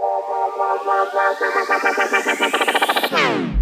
Welcome to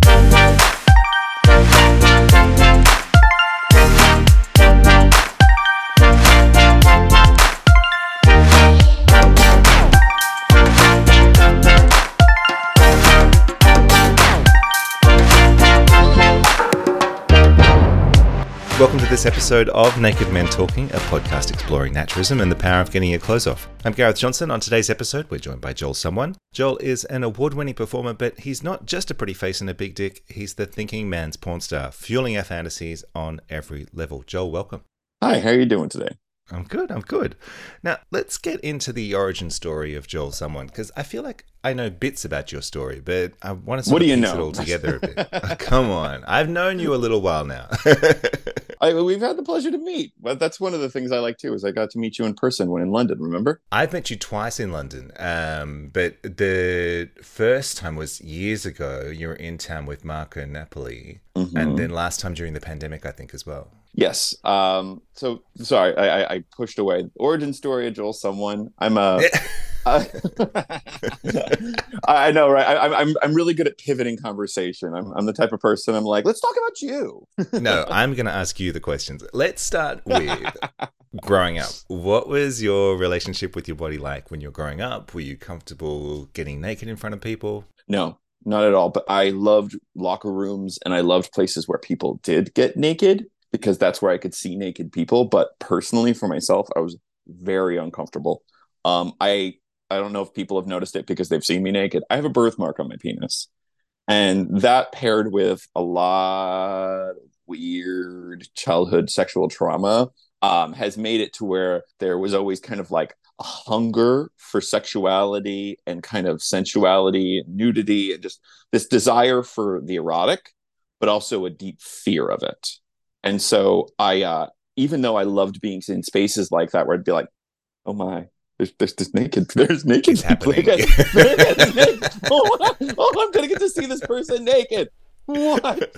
this episode of Naked Men Talking, a podcast exploring naturism and the power of getting your clothes off. I'm Gareth Johnson. On today's episode, we're joined by Joel Someone. Joel is an award winning performer, but he's not just a pretty face and a big dick, he's the thinking man's porn star, fueling our fantasies on every level. Joel, welcome. Hi, how are you doing today? I'm good. I'm good. Now, let's get into the origin story of Joel Someone because I feel like I know bits about your story, but I want to sort What of do you piece it know? all together a bit. Oh, come on. I've known you a little while now. I, we've had the pleasure to meet, but that's one of the things I like too. Is I got to meet you in person when in London. Remember? I've met you twice in London, um, but the first time was years ago. You were in town with Marco Napoli, Mhm. and then last time during the pandemic, I think as well. Yes. Um. So sorry, I, I, pushed away. Origin story of Joel. Someone. I'm a. I, I know, right? I, I'm- I'm I'm really good at pivoting conversation. I'm I'm the type of person. I'm like, let's talk about you. no, I'm going to ask you the questions. Let's start with growing up. What was your relationship with your body like when you were growing up? Were you comfortable getting naked in front of people? No, not at all. But I loved locker rooms and I loved places where people did get naked because that's where I could see naked people. But personally, for myself, I was very uncomfortable. Um, I I don't know if people have noticed it because they've seen me naked. I have a birthmark on my penis, and that paired with a lot of weird childhood sexual trauma um, has made it to where there was always kind of like a hunger for sexuality and kind of sensuality, nudity, and just this desire for the erotic, but also a deep fear of it. And so I, uh, even though I loved being in spaces like that, where I'd be like, "Oh my, there's there's this naked, there's naked people. happening. Naked- oh, oh, I'm gonna get to see this person naked. What?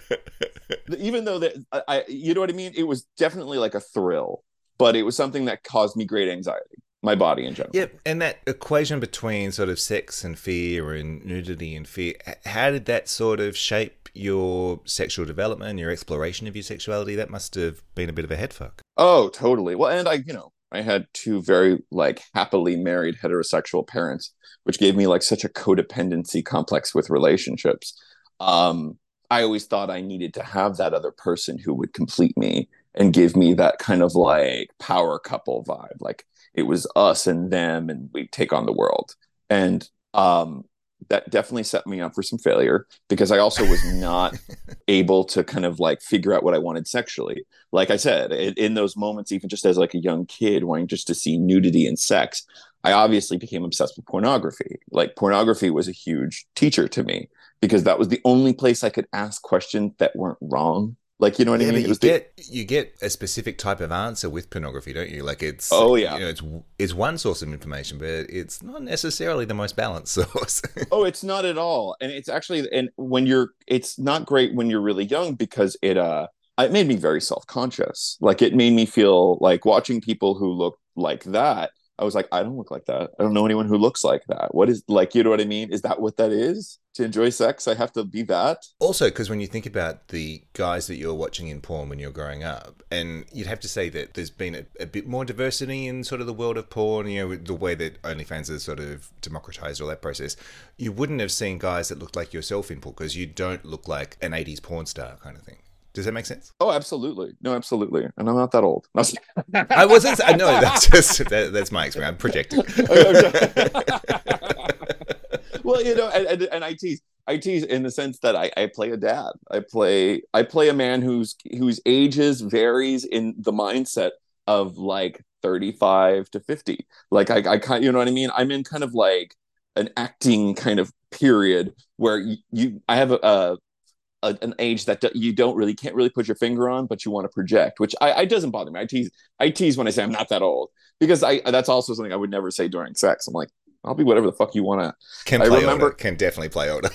even though that I, I you know what i mean it was definitely like a thrill but it was something that caused me great anxiety my body in general Yep, and that equation between sort of sex and fear and nudity and fear, how did that sort of shape your sexual development, your exploration of your sexuality? That must have been a bit of a headfuck. oh totally well and i you know i had two very like happily married heterosexual parents which gave me like such a codependency complex with relationships um i always thought i needed to have that other person who would complete me and give me that kind of like power couple vibe like it was us and them and we take on the world. And um that definitely set me up for some failure because i also was not able to kind of like figure out what i wanted sexually. Like i said in, in those moments even just as like a young kid wanting just to see nudity and sex i obviously became obsessed with pornography. Like pornography was a huge teacher to me because that was the only place i could ask questions that weren't wrong like you know what Yeah, i mean you the- get you get a specific type of answer with pornography, don't you? Like it's Oh, yeah. you know, it's it's one source of information, but it's not necessarily the most balanced source. oh it's not at all and it's actually and when you're it's not great when you're really young because it uh it made me very self-conscious like it made me feel like watching people who look like that i was like i don't look like that i don't know anyone who looks like that what is like you know what i mean is that what that is to enjoy sex i have to be that Also, because when you think about the guys that you're watching in porn when you're growing up, and you'd have to say that there's been a, a bit more diversity in sort of the world of porn, you know, the way that OnlyFans has sort of democratized all that process. You wouldn't have seen guys that looked like yourself in porn because you don't look like an 80s porn star kind of thing. Does that make sense? oh absolutely no absolutely and i'm not that old I wasn't. I know that's just that, that's my experience. I'm projecting. well, you know, and, and, I tease, I tease in the sense that I, I play a dad. I play, I play a man whose whose ages varies in the mindset of like thirty five to fifty. Like I, I kind, you know what I mean. I'm in kind of like an acting kind of period where you, you I have a, a a, an age that you don't really can't really put your finger on, but you want to project, which I, I doesn't bother me. I tease I tease when I say I'm not that old because I that's also something I would never say during sex. I'm like, I'll be whatever the fuck you want to. Can I remember- older. Can definitely play older.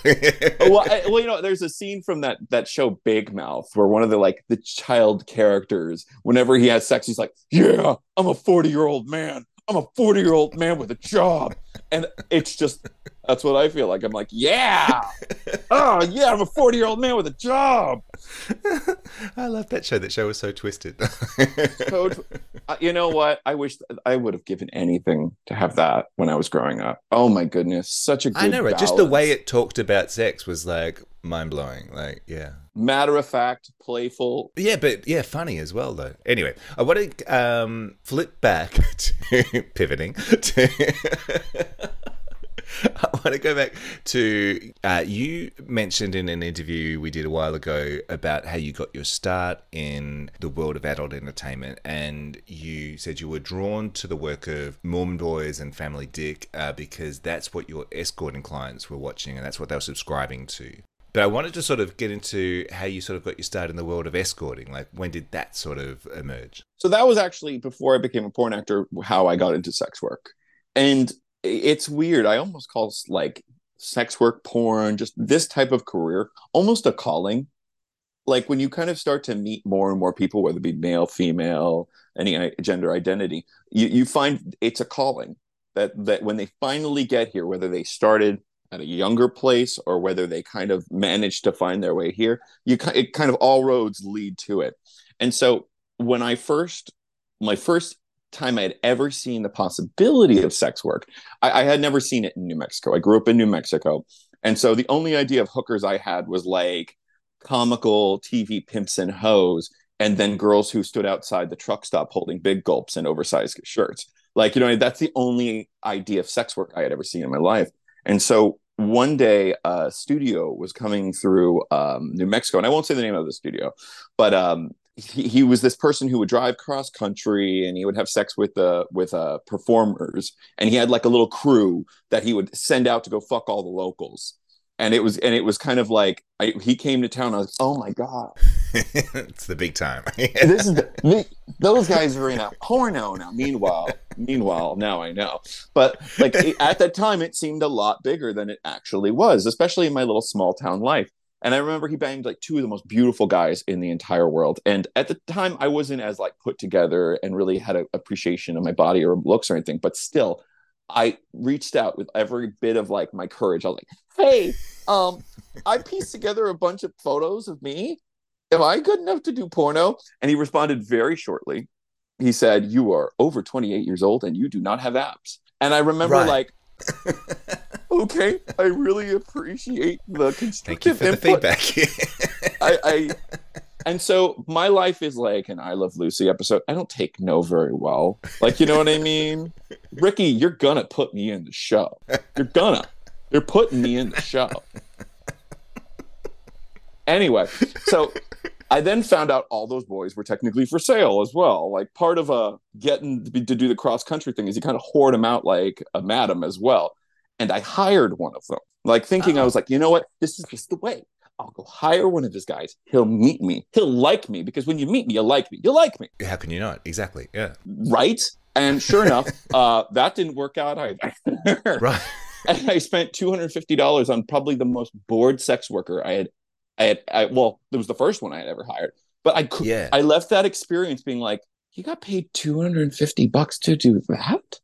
Oh, well, I, well, you know, there's a scene from that that show Big Mouth where one of the like the child characters, whenever he has sex, he's like, "Yeah, I'm a 40 year old man. I'm a 40 year old man with a job," and it's just That's what I feel like. I'm like, yeah, oh yeah, I'm a 40 year old man with a job. I love that show. That show was so twisted. So, uh, you know what? I wish I would have given anything to have that when I was growing up. Oh my goodness, such a good. I know, right? Just the way it talked about sex was like mind blowing. Like, yeah. matter of fact, playful. Yeah, but yeah, funny as well though. Anyway, I want to um, flip back to pivoting to. I want to go back to uh, you mentioned in an interview we did a while ago about how you got your start in the world of adult entertainment, and you said you were drawn to the work of Mormon Boys and Family Dick uh, because that's what your escorting clients were watching and that's what they were subscribing to. But I wanted to sort of get into how you sort of got your start in the world of escorting. Like, when did that sort of emerge? So that was actually before I became a porn actor. How I got into sex work, and it's weird. I almost call like sex work porn, just this type of career, almost a calling. Like when you kind of start to meet more and more people, whether it be male, female, any gender identity, you, you find it's a calling that that when they finally get here, whether they started at a younger place or whether they kind of managed to find their way here, you it kind of all roads lead to it. And so when I first my first time I had ever seen the possibility of sex work, I, I had never seen it in New Mexico. I grew up in New Mexico. And so the only idea of hookers I had was like comical TV pimps and hoes, and then girls who stood outside the truck stop holding big gulps and oversized shirts. Like, you know, that's the only idea of sex work I had ever seen in my life. And so one day, a studio was coming through um, New Mexico, and I won't say the name of the studio, but um, he, he was this person who would drive cross country and he would have sex with uh with uh performers. And he had like a little crew that he would send out to go fuck all the locals. And it was and it was kind of like I, he came to town I was oh my god. It's the big time. this is the, the, those guys are in a porno now meanwhile meanwhile now I know. But like it- at that time it seemed a lot bigger than it actually was especially in my little small town life and I remember he banged like two of the most beautiful guys in the entire world. And at the time, I wasn't as like put together and really had an appreciation of my body or looks or anything. But still, I reached out with every bit of like my courage. I was like, "Hey, um, I pieced together a bunch of photos of me. Am I good enough to do porno?" And he responded very shortly. He said, "You are over 28 years old and you do not have abs." And I remember Right. like okay, I really appreciate the Thank you constructive for the feedback. I, I and so my life is like an I Love Lucy episode. I don't take no very well. Like, you know what I mean? Ricky, you're gonna put me in the show. You're gonna. You're putting me in the show. Anyway, so I then found out all those boys were technically for sale as well. Like part of a getting to do the cross country thing is you kind of hoard them out like a madam as well. And I hired one of them, like thinking I Oh. was like, you know what, this is just the way. I'll go hire one of his guys. He'll meet me. He'll like me because when you meet me, you like me. You like me, How can you not? Exactly. Yeah. right? And sure enough, uh, that didn't work out either. Right. and I spent two hundred fifty dollars on probably the most bored sex worker I had. I had. I, well, it was the first one I had ever hired, but I could. Yeah. I left that experience being like, you got paid two hundred and fifty bucks to do that.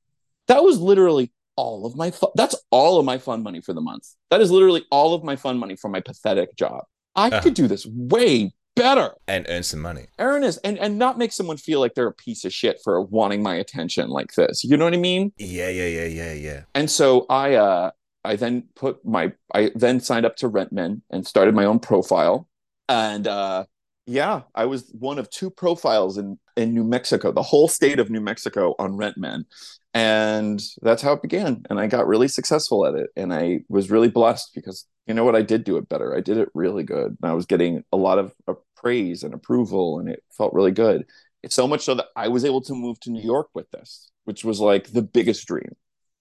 That was literally all of my. Fu- that's all of my fun money for the month. That is literally all of my fun money for my pathetic job. I Uh-huh. could do this way better. and earn some money. Aaron is, and and not make someone feel like they're a piece of shit for wanting my attention like this. You know what I mean? Yeah, yeah, yeah, yeah, yeah. and so I uh I then put my I then signed up to Rentmen and started my own profile. And uh yeah, I was one of two profiles in in New Mexico, the whole state of New Mexico on Rent Men. And that's how it began. And I got really successful at it. And I was really blessed because you know what? I did do it better. I did it really good. And I was getting a lot of praise and approval, and it felt really good. It's so much so that I was able to move to New York with this, which was like the biggest dream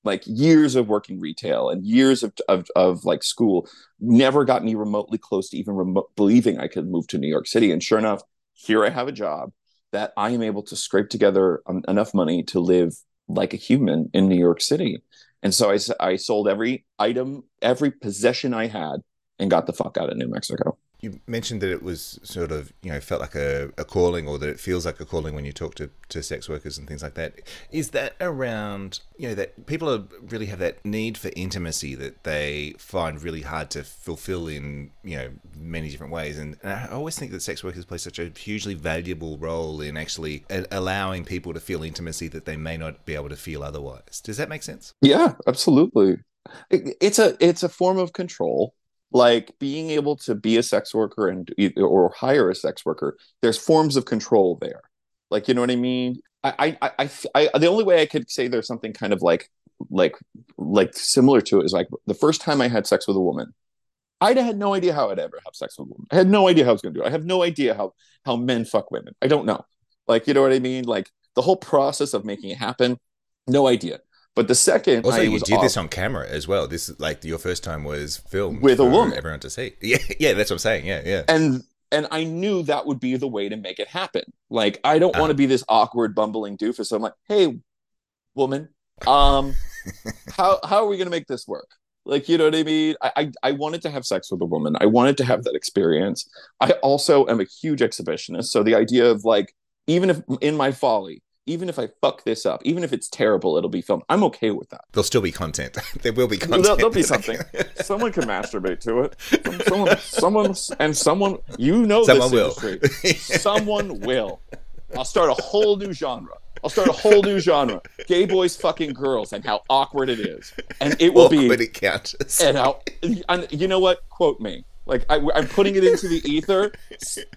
like years of working retail and years of, of, of like school never got me remotely close to even remote, believing I could move to New York City. And sure enough, here I have a job that I am able to scrape together enough money to live like a human in New York City. And so I, I sold every item, every possession I had and got the fuck out of New Mexico. You mentioned that it was sort of you know felt like a, a calling or that it feels like a calling when you talk to, to sex workers and things like that. Is that around you know that people are, really have that need for intimacy that they find really hard to fulfill in you know many different ways? And, and i always think that sex workers play such a hugely valuable role in actually uh, allowing people to feel intimacy that they may not be able to feel otherwise. Does that make sense? Yeah absolutely. It, it's a it's a form of control like being able to be a sex worker and or hire a sex worker there's forms of control there. Like you know what i mean? I, I i i, the only way i could say there's something kind of like like like similar to it is like the first time i had sex with a woman i had no idea how i'd ever have sex with a woman. I had no idea how i was going to do it. I have no idea how how men fuck women. I don't know. Like you know what i mean? Like the whole process of making it happen no idea but the second, also you did off, this on camera as well. This like your first time was filmed with a woman, everyone to see. Yeah, yeah, that's what I'm saying. Yeah, yeah. And and I knew that would be the way to make it happen. Like I don't want to be this awkward, bumbling doofus. So I'm like, hey, woman, um, how how are we gonna make this work? Like, you know what I mean? I, I, I wanted to have sex with a woman. I wanted to have that experience. I also am a huge exhibitionist. So the idea of like, even if in my folly, even if I fuck this up, even if it's terrible, it'll be filmed. I'm okay with that. There'll still be content. there will be content. There'll, there'll be something. someone can masturbate to it. Someone, someone, and someone, you know, someone will. Industry, someone will. I'll start a whole new genre. I'll start a whole new genre: gay boys fucking girls, and how awkward it is, and it will awkward be. It counts. And how, and you know what? Quote me. Like I, am putting it into the ether. Seven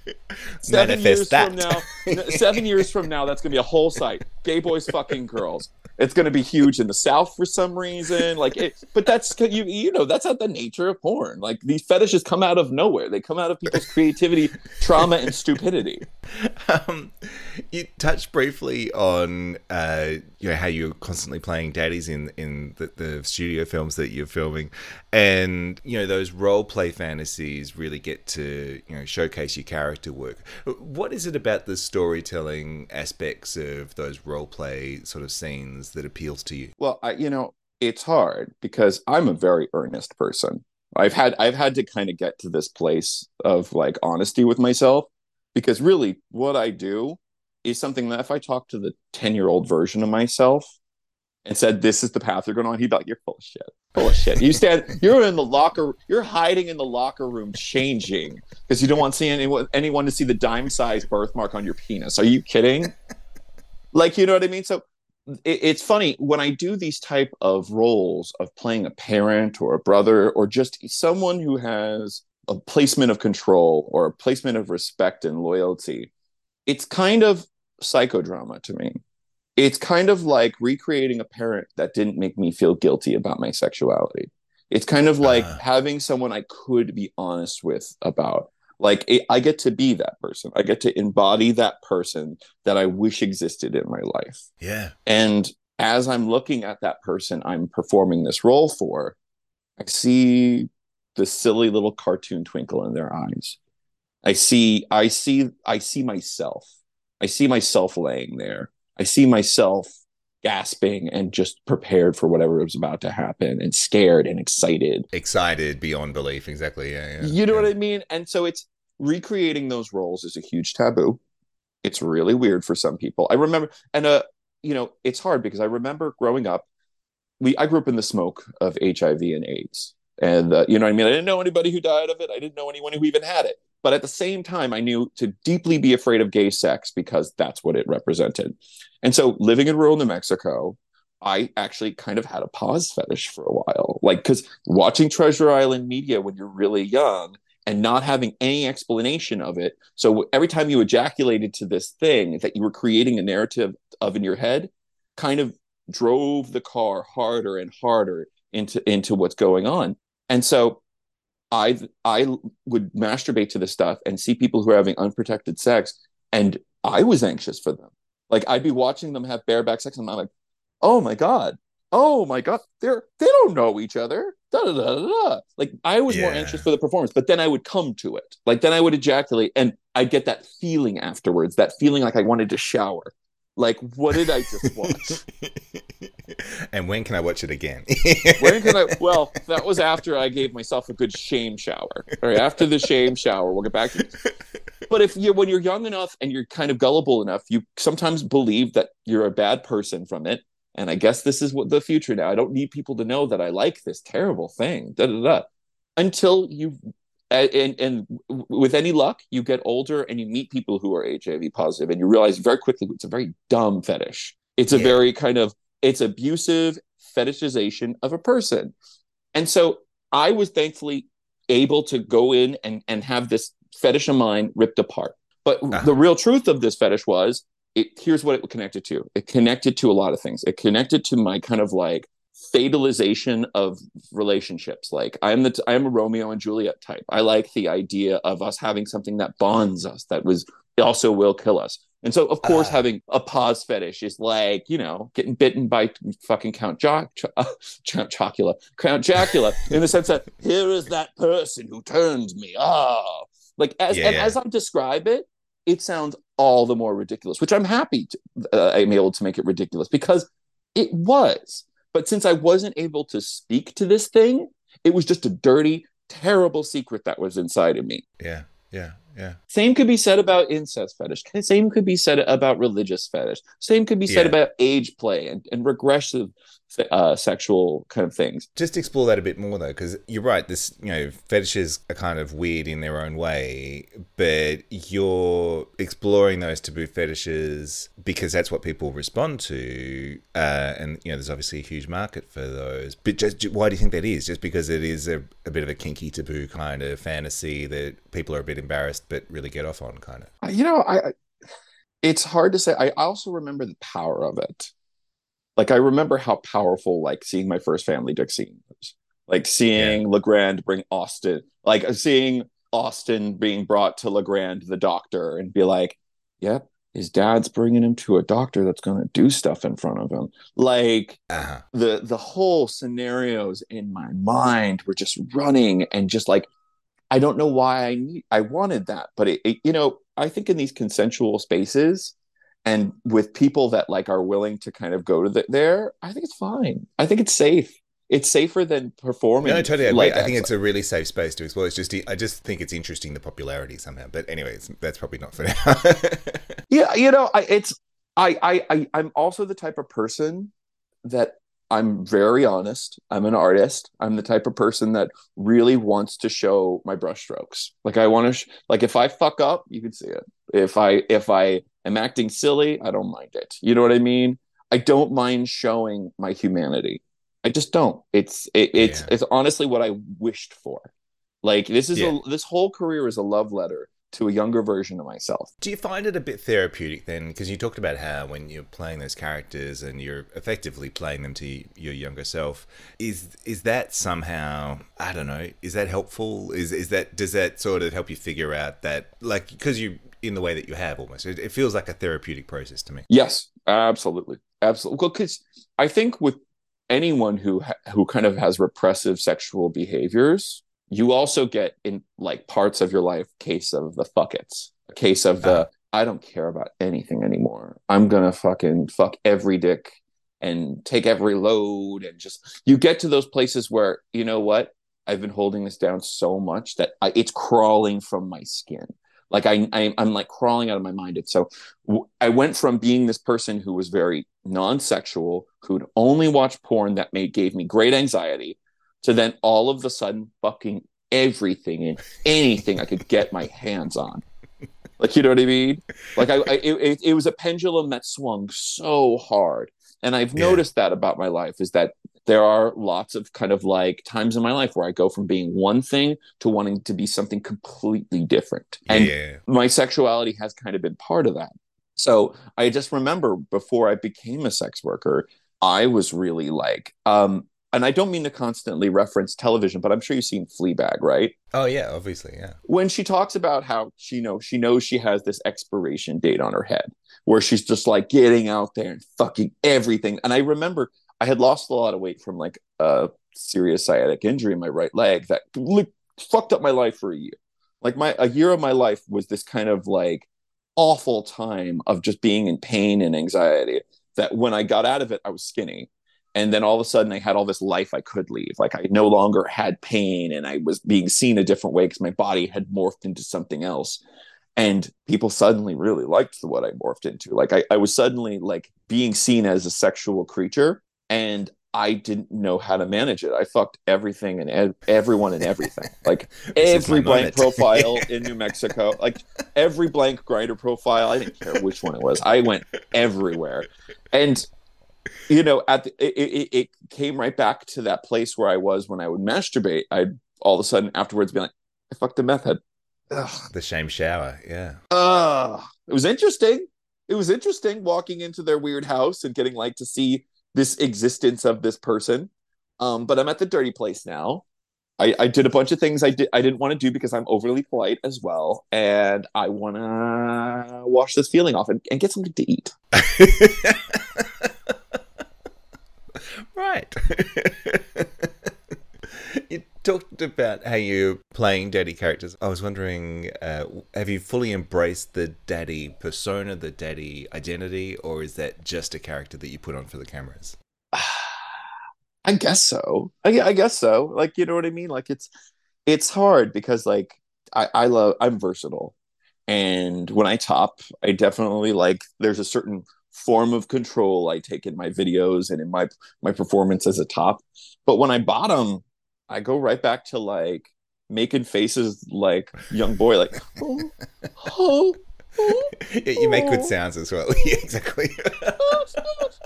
Manifest years that. from now, seven years from now, that's gonna be a whole site. Gay boys fucking girls. It's gonna be huge in the South for some reason. Like, it, but that's you you know that's not the nature of porn. Like these fetishes come out of nowhere. They come out of people's creativity, trauma, and stupidity. Um, you touched briefly on uh, you know how you're constantly playing daddies in in the, the studio films that you're filming, and you know those role play fantasies really get to you know showcase your character work. Uh, what is it about the storytelling aspects of those role play sort of scenes that appeals to you? Well, I, you know, it's hard because I'm a very earnest person. I've had I've had to kind of get to this place of like honesty with myself because really what I do is something that if I talk to the 10 year old version of myself and said, This is the path you're going on, he'd be like, You're full of shit. Full of shit. You stand, you're in the locker, you're hiding in the locker room changing because you don't want see anyone, anyone to see the dime sized birthmark on your penis. Are you kidding? like, you know what I mean? So it, it's funny when I do these type of roles of playing a parent or a brother or just someone who has a placement of control or a placement of respect and loyalty. It's kind of psychodrama to me. It's kind of like recreating a parent that didn't make me feel guilty about my sexuality. It's kind of like uh, having someone I could be honest with about. Like it, I get to be that person. I get to embody that person that I wish existed in my life. Yeah. And as I'm looking at that person I'm performing this role for, I see the silly little cartoon twinkle in their eyes. I see I see I see myself. I see myself laying there. I see myself gasping and just prepared for whatever was about to happen and scared and excited. Excited beyond belief, exactly. Yeah, yeah. You know yeah. what I mean? And so it's recreating those roles is a huge taboo. It's really weird for some people. I remember and uh you know, it's hard because I remember growing up we I grew up in the smoke of HIV and AIDS. And uh, you know what I mean? I didn't know anybody who died of it. I didn't know anyone who even had it. But at the same time, I knew to deeply be afraid of gay sex because that's what it represented. And so living in rural New Mexico, I actually kind of had a poz fetish for a while. Like, because watching Treasure Island media when you're really young and not having any explanation of it. So every time you ejaculated to this thing that you were creating a narrative of in your head, kind of drove the car harder and harder into into what's going on. And so I I would masturbate to this stuff and see people who are having unprotected sex, and I was anxious for them. Like I'd be watching them have bareback sex, and I'm like, oh my god, oh my god, they're they don't know each other. Da, da, da, da. Like I was yeah. more anxious for the performance, but then I would come to it. Like then I would ejaculate, and I'd get that feeling afterwards, that feeling like I wanted to shower. Like what did I just watch? and when can I watch it again? when can I? Well, that was after I gave myself a good shame shower. All right, after the shame shower, we'll get back to. It. But if you, when you're young enough and you're kind of gullible enough, you sometimes believe that you're a bad person from it. And I guess this is what the future now. I don't need people to know that I like this terrible thing. Da da da. Until you and, and with any luck, you get older and you meet people who are HIV positive, and you realize very quickly it's a very dumb fetish. It's a yeah. very kind of it's abusive fetishization of a person, and so I was thankfully able to go in and and have this fetish of mine ripped apart. But uh-huh. the real truth of this fetish was it. Here's what it connected to. It connected to a lot of things. It connected to my kind of like fatalization of relationships like i'm the t- i'm a romeo and juliet type i like the idea of us having something that bonds us that was also will kill us and so of course uh, having a poz fetish is like you know getting bitten by fucking count Jock, Ch- uh, chocula count jacula in the sense that here is that person who turned me oh like as yeah, and yeah. as i describe it it sounds all the more ridiculous which i'm happy to, uh, i'm able to make it ridiculous because it was but since I wasn't able to speak to this thing, it was just a dirty, terrible secret that was inside of me. Yeah. Yeah. Yeah. Same could be said about incest fetish. Same could be said about religious fetish. Same could be said yeah. about age play and, and regressive uh, sexual kind of things. Just explore that a bit more though, because you're right. This, you know, fetishes are kind of weird in their own way, but you're exploring those taboo fetishes because that's what people respond to, uh, and you know, there's obviously a huge market for those. But just why do you think that is? Just because it is a, a bit of a kinky taboo kind of fantasy that people are a bit embarrassed, but really get off on, kind of. You know, I. It's hard to say. I also remember the power of it like I remember how powerful like seeing my first family dick scene was. Like seeing yeah. Legrand bring Austin, like seeing Austin being brought to Legrand, the doctor, and be like, "Yep, his dad's bringing him to a doctor that's going to do stuff in front of him." Like uh-huh. the the whole scenarios in my mind were just running and just like I don't know why I need I wanted that, but it, it you know I think in these consensual spaces and with people that like are willing to kind of go to the, there i think it's fine i think it's safe it's safer than performing. No, I totally agree. Like I think it's a really safe space to explore. It's just, I just think it's interesting the popularity somehow. But anyways, that's probably not for now. yeah, you know, I, it's I, I, I, I'm also the type of person that I'm very honest. I'm an artist. I'm the type of person that really wants to show my brushstrokes. Like I want to, sh- like if I fuck up, you can see it. If I, if I am acting silly, I don't mind it. You know what I mean? I don't mind showing my humanity. I just don't. It's, it, it's, yeah. it's honestly what I wished for. Like this is yeah. a, this whole career is a love letter to a younger version of myself. Do you find it a bit therapeutic then? Because you talked about how when you're playing those characters and you're effectively playing them to your younger self, is is that somehow I don't know? Is that helpful? Is is that does that sort of help you figure out that like because you in the way that you have almost. It, it feels like a therapeutic process to me. Yes, absolutely, absolutely. Because I think with anyone who ha- who kind of has repressive sexual behaviors you also get in like parts of your life case of the fuckets a case of the uh, i don't care about anything anymore. I'm gonna fucking fuck every dick and take every load and just you get to those places where you know what? I've been holding this down so much that I, it's crawling from my skin like I, I am like crawling out of my mind. And so I went from being this person who was very non-sexual, who'd only watch porn that made gave me great anxiety, to then all of a sudden fucking everything and anything I could get my hands on. Like you know what I mean? Like I, I it, it was a pendulum that swung so hard, and I've yeah. noticed that about my life is that there are lots of kind of like times in my life where I go from being one thing to wanting to be something completely different, and yeah. my sexuality has kind of been part of that. So I just remember before I became a sex worker, I was really like, um, and I don't mean to constantly reference television, but I'm sure you've seen Fleabag, right? Oh yeah, obviously, yeah. When she talks about how she know she knows she has this expiration date on her head, where she's just like getting out there and fucking everything. And I remember I had lost a lot of weight from like a serious sciatic injury in my right leg that like, fucked up my life for a year. Like my a year of my life was this kind of like awful time of just being in pain and anxiety. That when I got out of it, I was skinny and then all of a sudden I had all this life I could leave. Like I no longer had pain and I was being seen a different way because my body had morphed into something else. And people suddenly really liked what I morphed into. Like I, I was suddenly like being seen as a sexual creature and I didn't know how to manage it. I fucked everything and everyone and everything. Like every blank profile in New Mexico, like every blank Grindr profile. I didn't care which one it was. I went everywhere, and you know, at the, it, it, it came right back to that place where I was when I would masturbate. I'd all of a sudden afterwards be like, I fucked a meth head. Ugh. The shame shower, yeah. Uh, it was interesting. It was interesting walking into their weird house and getting like to see this existence of this person. Um, but I'm at the dirty place now. I, I did a bunch of things I did I didn't want to do because I'm overly polite as well, and I want to wash this feeling off and, and get something to eat. right. you talked about how you're playing daddy characters. I was wondering, uh, have you fully embraced the daddy persona, the daddy identity, or is that just a character that you put on for the cameras? I guess so. I, I guess so. Like you know what I mean. Like it's it's hard because like I, I love I'm versatile, and when I top, I definitely like there's a certain form of control I take in my videos and in my my performance as a top. But when I bottom, I go right back to like making faces like young boy, like oh, oh, you make good sounds as well. yeah, exactly.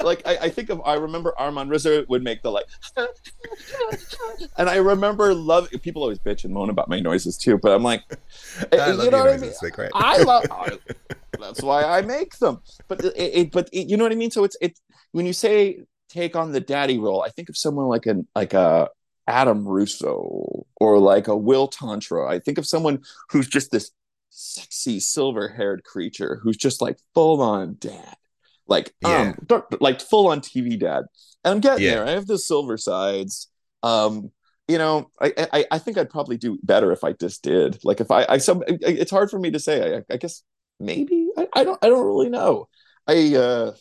like I, I, think of I remember Armand Rizzo would make the like and I remember love people always bitch and moan about my noises too, but I'm like I you know what. I mean? Great. I love I, that's why I make them. But it, it but it, you know what I mean? So it's it when you say take on the daddy role, I think of someone like an like a Adam Russo or like a Will Tantra. I think of someone who's just this sexy silver haired creature who's just like full on dad, like yeah. um, like full on TV dad. And I'm getting yeah. there. I have the silver sides. Um, you know, I, I I think I'd probably do better if I just did. Like if I I some it's hard for me to say. I, I guess maybe I, I don't I don't really know. I uh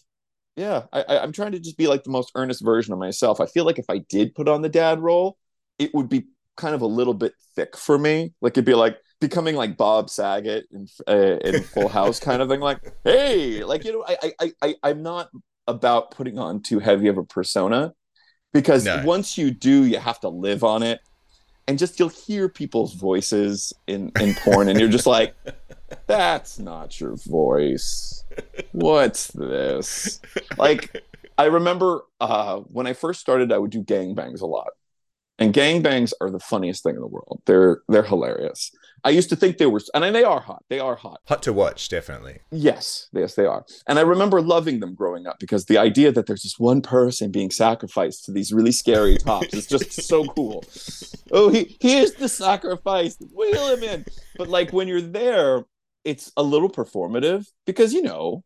yeah I I'm trying to just be like the most earnest version of myself. I feel like if I did put on the dad role, it would be kind of a little bit thick for me. Like it'd be like becoming like Bob Saget in, uh, in Full House kind of thing. Like, hey, like you know, I I I I'm not about putting on too heavy of a persona because no. once you do, you have to live on it, and just you'll hear people's voices in in porn, and you're just like, that's not your voice. What's this? Like, I remember uh, when I first started, I would do gangbangs a lot. And gangbangs are the funniest thing in the world. They're they're hilarious. I used to think they were, and they are hot. They are hot. Hot to watch, definitely. Yes, yes, they are. And I remember loving them growing up because the idea that there's this one person being sacrificed to these really scary tops is just so cool. Oh, he here's the sacrifice. Wheel him in. But like when you're there, it's a little performative because you know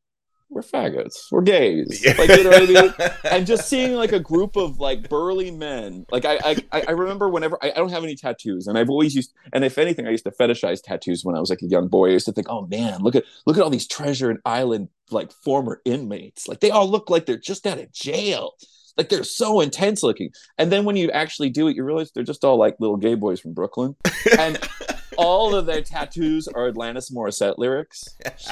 we're faggots, we're gays, yeah. like you know what I mean. and just seeing like a group of like burly men, like I I, I remember whenever I, I, don't have any tattoos, and I've always used, and if anything, I used to fetishize tattoos when I was like a young boy. I used to think, oh man, look at look at all these Treasure and Island like former inmates, like they all look like they're just out of jail. Like they're so intense looking, and then when you actually do it, you realize they're just all like little gay boys from Brooklyn, and all of their tattoos are Alanis Morissette lyrics,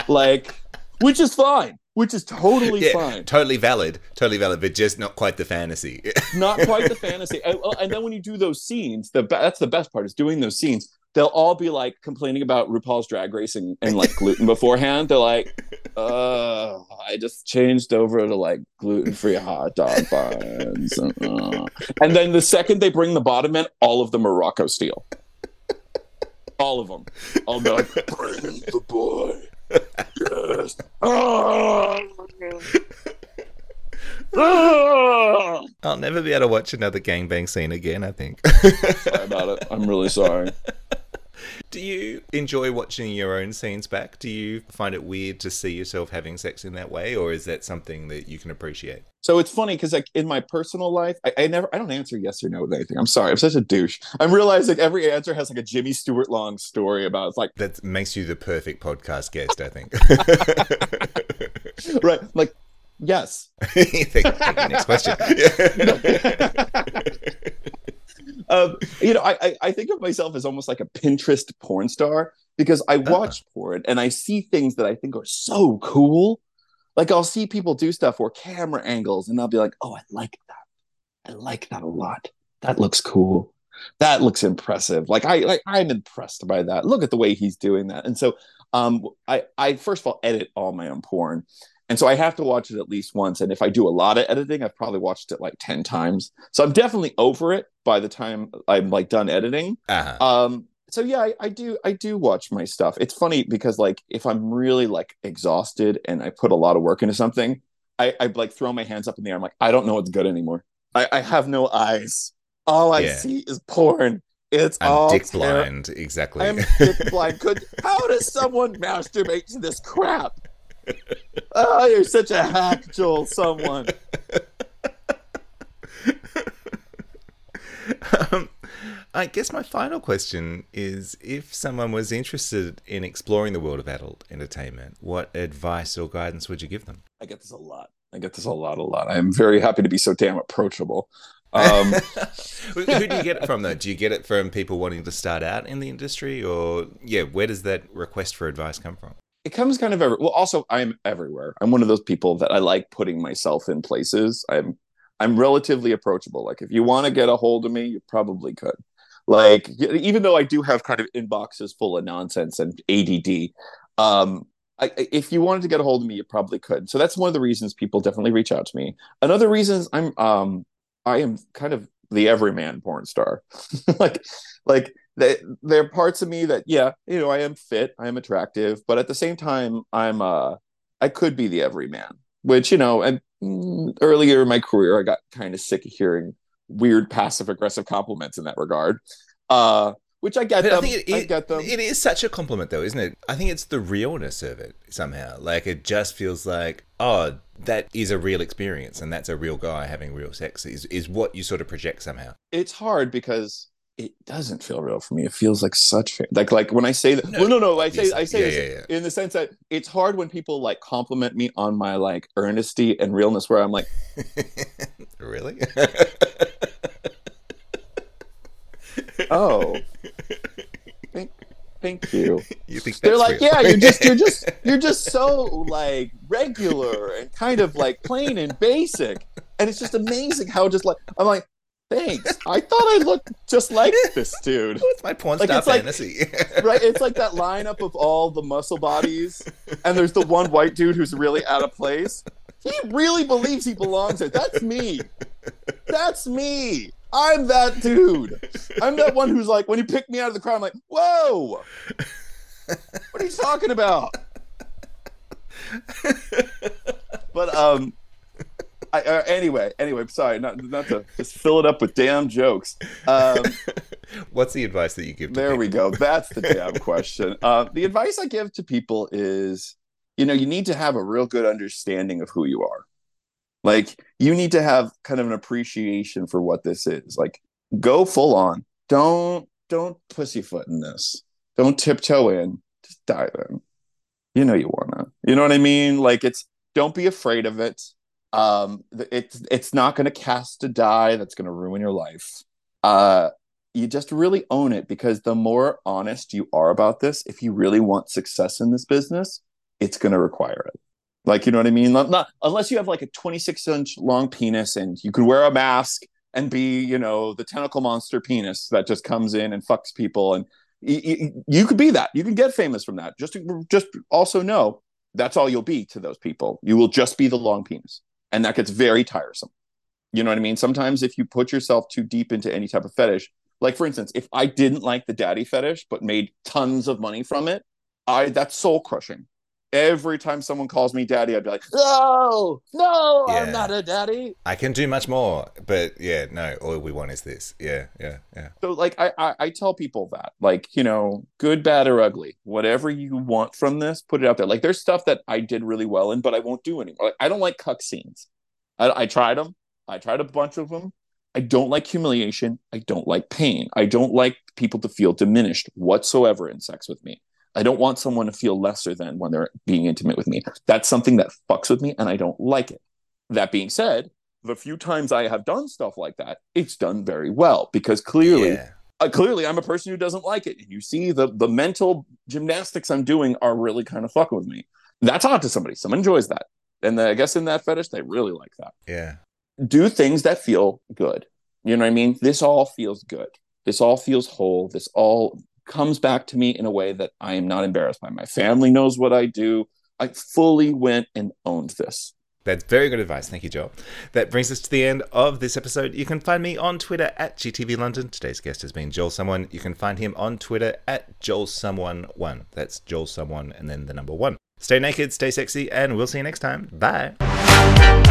like, which is fine which is totally yeah, fine. Totally valid. Totally valid, but just not quite the fantasy. not quite the fantasy. And, and, then when you do those scenes, the that's the best part is doing those scenes. They'll all be like complaining about RuPaul's drag racing and like gluten beforehand. They're like, uh, I just changed over to like gluten free hot dog buns. Uh. And then the second they bring the bottom in, all of them are Rocco Steele. All of them. I'll be like, bring the boy yes. Ah. Ah. I'll never be able to watch another gangbang scene again, I think. sorry about it. I'm really sorry. Do you enjoy watching your own scenes back? Do you find it weird to see yourself having sex in that way, or is that something that you can appreciate? So it's funny because like in my personal life, I, I, never I don't answer yes or no with anything. I'm sorry, I'm such a douche. I'm realizing every answer has like a Jimmy Stewart long story about it's like that makes you the perfect podcast guest, I think. right. Like Yes. Thank you. Next question. um, you know, I, I I think of myself as almost like a Pinterest porn star because I watch porn and I see things that I think are so cool. Like I'll see people do stuff or camera angles, and I'll be like, "Oh, I like that. I like that a lot. That looks cool. That looks impressive. Like I like I'm impressed by that. Look at the way he's doing that." And so, um, I I first of all edit all my own porn, and so I have to watch it at least once. And if I do a lot of editing, I've probably watched it like 10 times. So I'm definitely over it by the time I'm like done editing. Uh-huh. Um, so yeah, I, I do I do watch my stuff. It's funny because like if I'm really like exhausted and I put a lot of work into something, I, I like throw my hands up in the air. I'm like, I don't know what's good anymore. I, I have no eyes. All I Yeah. see is porn. It's I'm all dick ter- blind. Exactly. I'm dick blind. Could how does someone masturbate to this crap? Oh, you're such a hack, Joel. Someone. um, I guess my final question is if someone was interested in exploring the world of adult entertainment, what advice or guidance would you give them? I get this a lot. I get this a lot, a lot. I am very happy to be so damn approachable. Um, Who who do you get it from though? Do you get it from people wanting to start out in the industry or yeah, where does that request for advice come from? it comes kind of every well also i'm everywhere i'm one of those people that i like putting myself in places i'm i'm relatively approachable. Like if you want to get a hold of me you probably could. Like even though i do have kind of inboxes full of nonsense and add um I, if you wanted to get a hold of me you probably could. So that's one of the reasons people definitely reach out to me. Another reason is i'm um i am kind of the everyman porn star. Like like they, there are parts of me that yeah you know i am fit i am attractive but at the same time i'm uh i could be the everyman which you know and mm, earlier in my career i got kind of sick of hearing weird passive aggressive compliments in that regard uh which i get them I think it, I get them it is such a compliment though, isn't it? I think it's the realness of it somehow. Like it just feels like, oh, that is a real experience and that's a real guy having real sex is, is what you sort of project somehow. it's hard because it doesn't feel real for me. It feels like such like like when I say that. well, no, no. I say I say Yeah, this yeah, in the sense that it's hard when people like compliment me on my like earnesty and realness, where I'm like, really? oh, thank, thank you. you think They're like, real? yeah, you're just you're just you're just so like regular and kind of like plain and basic, and it's just amazing how just like I'm like, thanks. I thought I looked just like this dude. What's my porn Like, star it's like- fantasy? right? It's like that lineup of all the muscle bodies, and there's the one white dude who's really out of place. He really believes he belongs there. That's me. That's me. I'm that dude. I'm that one who's like, when you pick me out of the crowd, I'm like, whoa. What are you talking about? but um, I, uh, anyway, anyway, sorry, not not to just fill it up with damn jokes. Um, What's the advice that you give to there people? we go. That's the damn question. Uh, the advice I give to people is, you know, you need to have a real good understanding of who you are. Like, you need to have kind of an appreciation for what this is. Like, go full on. Don't don't pussyfoot in this. Don't tiptoe in. Just dive in. You know you wanna. You know what I mean? Like, it's don't be afraid of it. Um, it's it's not going to cast a die that's going to ruin your life. Uh, you just really own it because the more honest you are about this, if you really want success in this business, it's going to require it. Like, you know what I mean? Not, not unless you have like a 26 inch long penis and you can wear a mask and be, you know, the tentacle monster penis that just comes in and fucks people. And y- y- you could be that. You can get famous from that. Just, just also know that's all you'll be to those people. You will just be the long penis, and that gets very tiresome. You know what I mean? Sometimes if you put yourself too deep into any type of fetish, like for instance, if I didn't like the daddy fetish but made tons of money from it, I that's soul crushing. Every time someone calls me daddy, I'd be like, "No, no, Yeah. I'm not a daddy." I can do much more, but yeah, no, all we want is this. Yeah, yeah, yeah. So like I, I I tell people that like you know good bad or ugly whatever you want from this put it out there like there's stuff that I did really well in but I won't do anymore like I don't like cuck scenes I, I tried them I tried a bunch of them I don't like humiliation I don't like pain I don't like people to feel diminished whatsoever in sex with me I don't want someone to feel lesser than when they're being intimate with me. That's something that fucks with me and I don't like it. That being said, the few times I have done stuff like that, it's done very well because clearly Yeah. uh, clearly I'm a person who doesn't like it. And you see the the mental gymnastics I'm doing are really kind of fucking with me. That's odd to somebody. Someone enjoys that. And I guess in that fetish, they really like that. Yeah. Do things that feel good. You know what I mean? This all feels good. This all feels whole. This all comes back to me in a way that I am not embarrassed by. My family knows what I do. I fully went and owned this. That's very good advice. Thank you, Joel. That brings us to the end of this episode. You can find me on Twitter at GTV London. Today's guest has been Joel Someone. You can find him on Twitter at Joel Someone1. That's Joel Someone and then the number one. Stay naked, stay sexy, and we'll see you next time. Bye.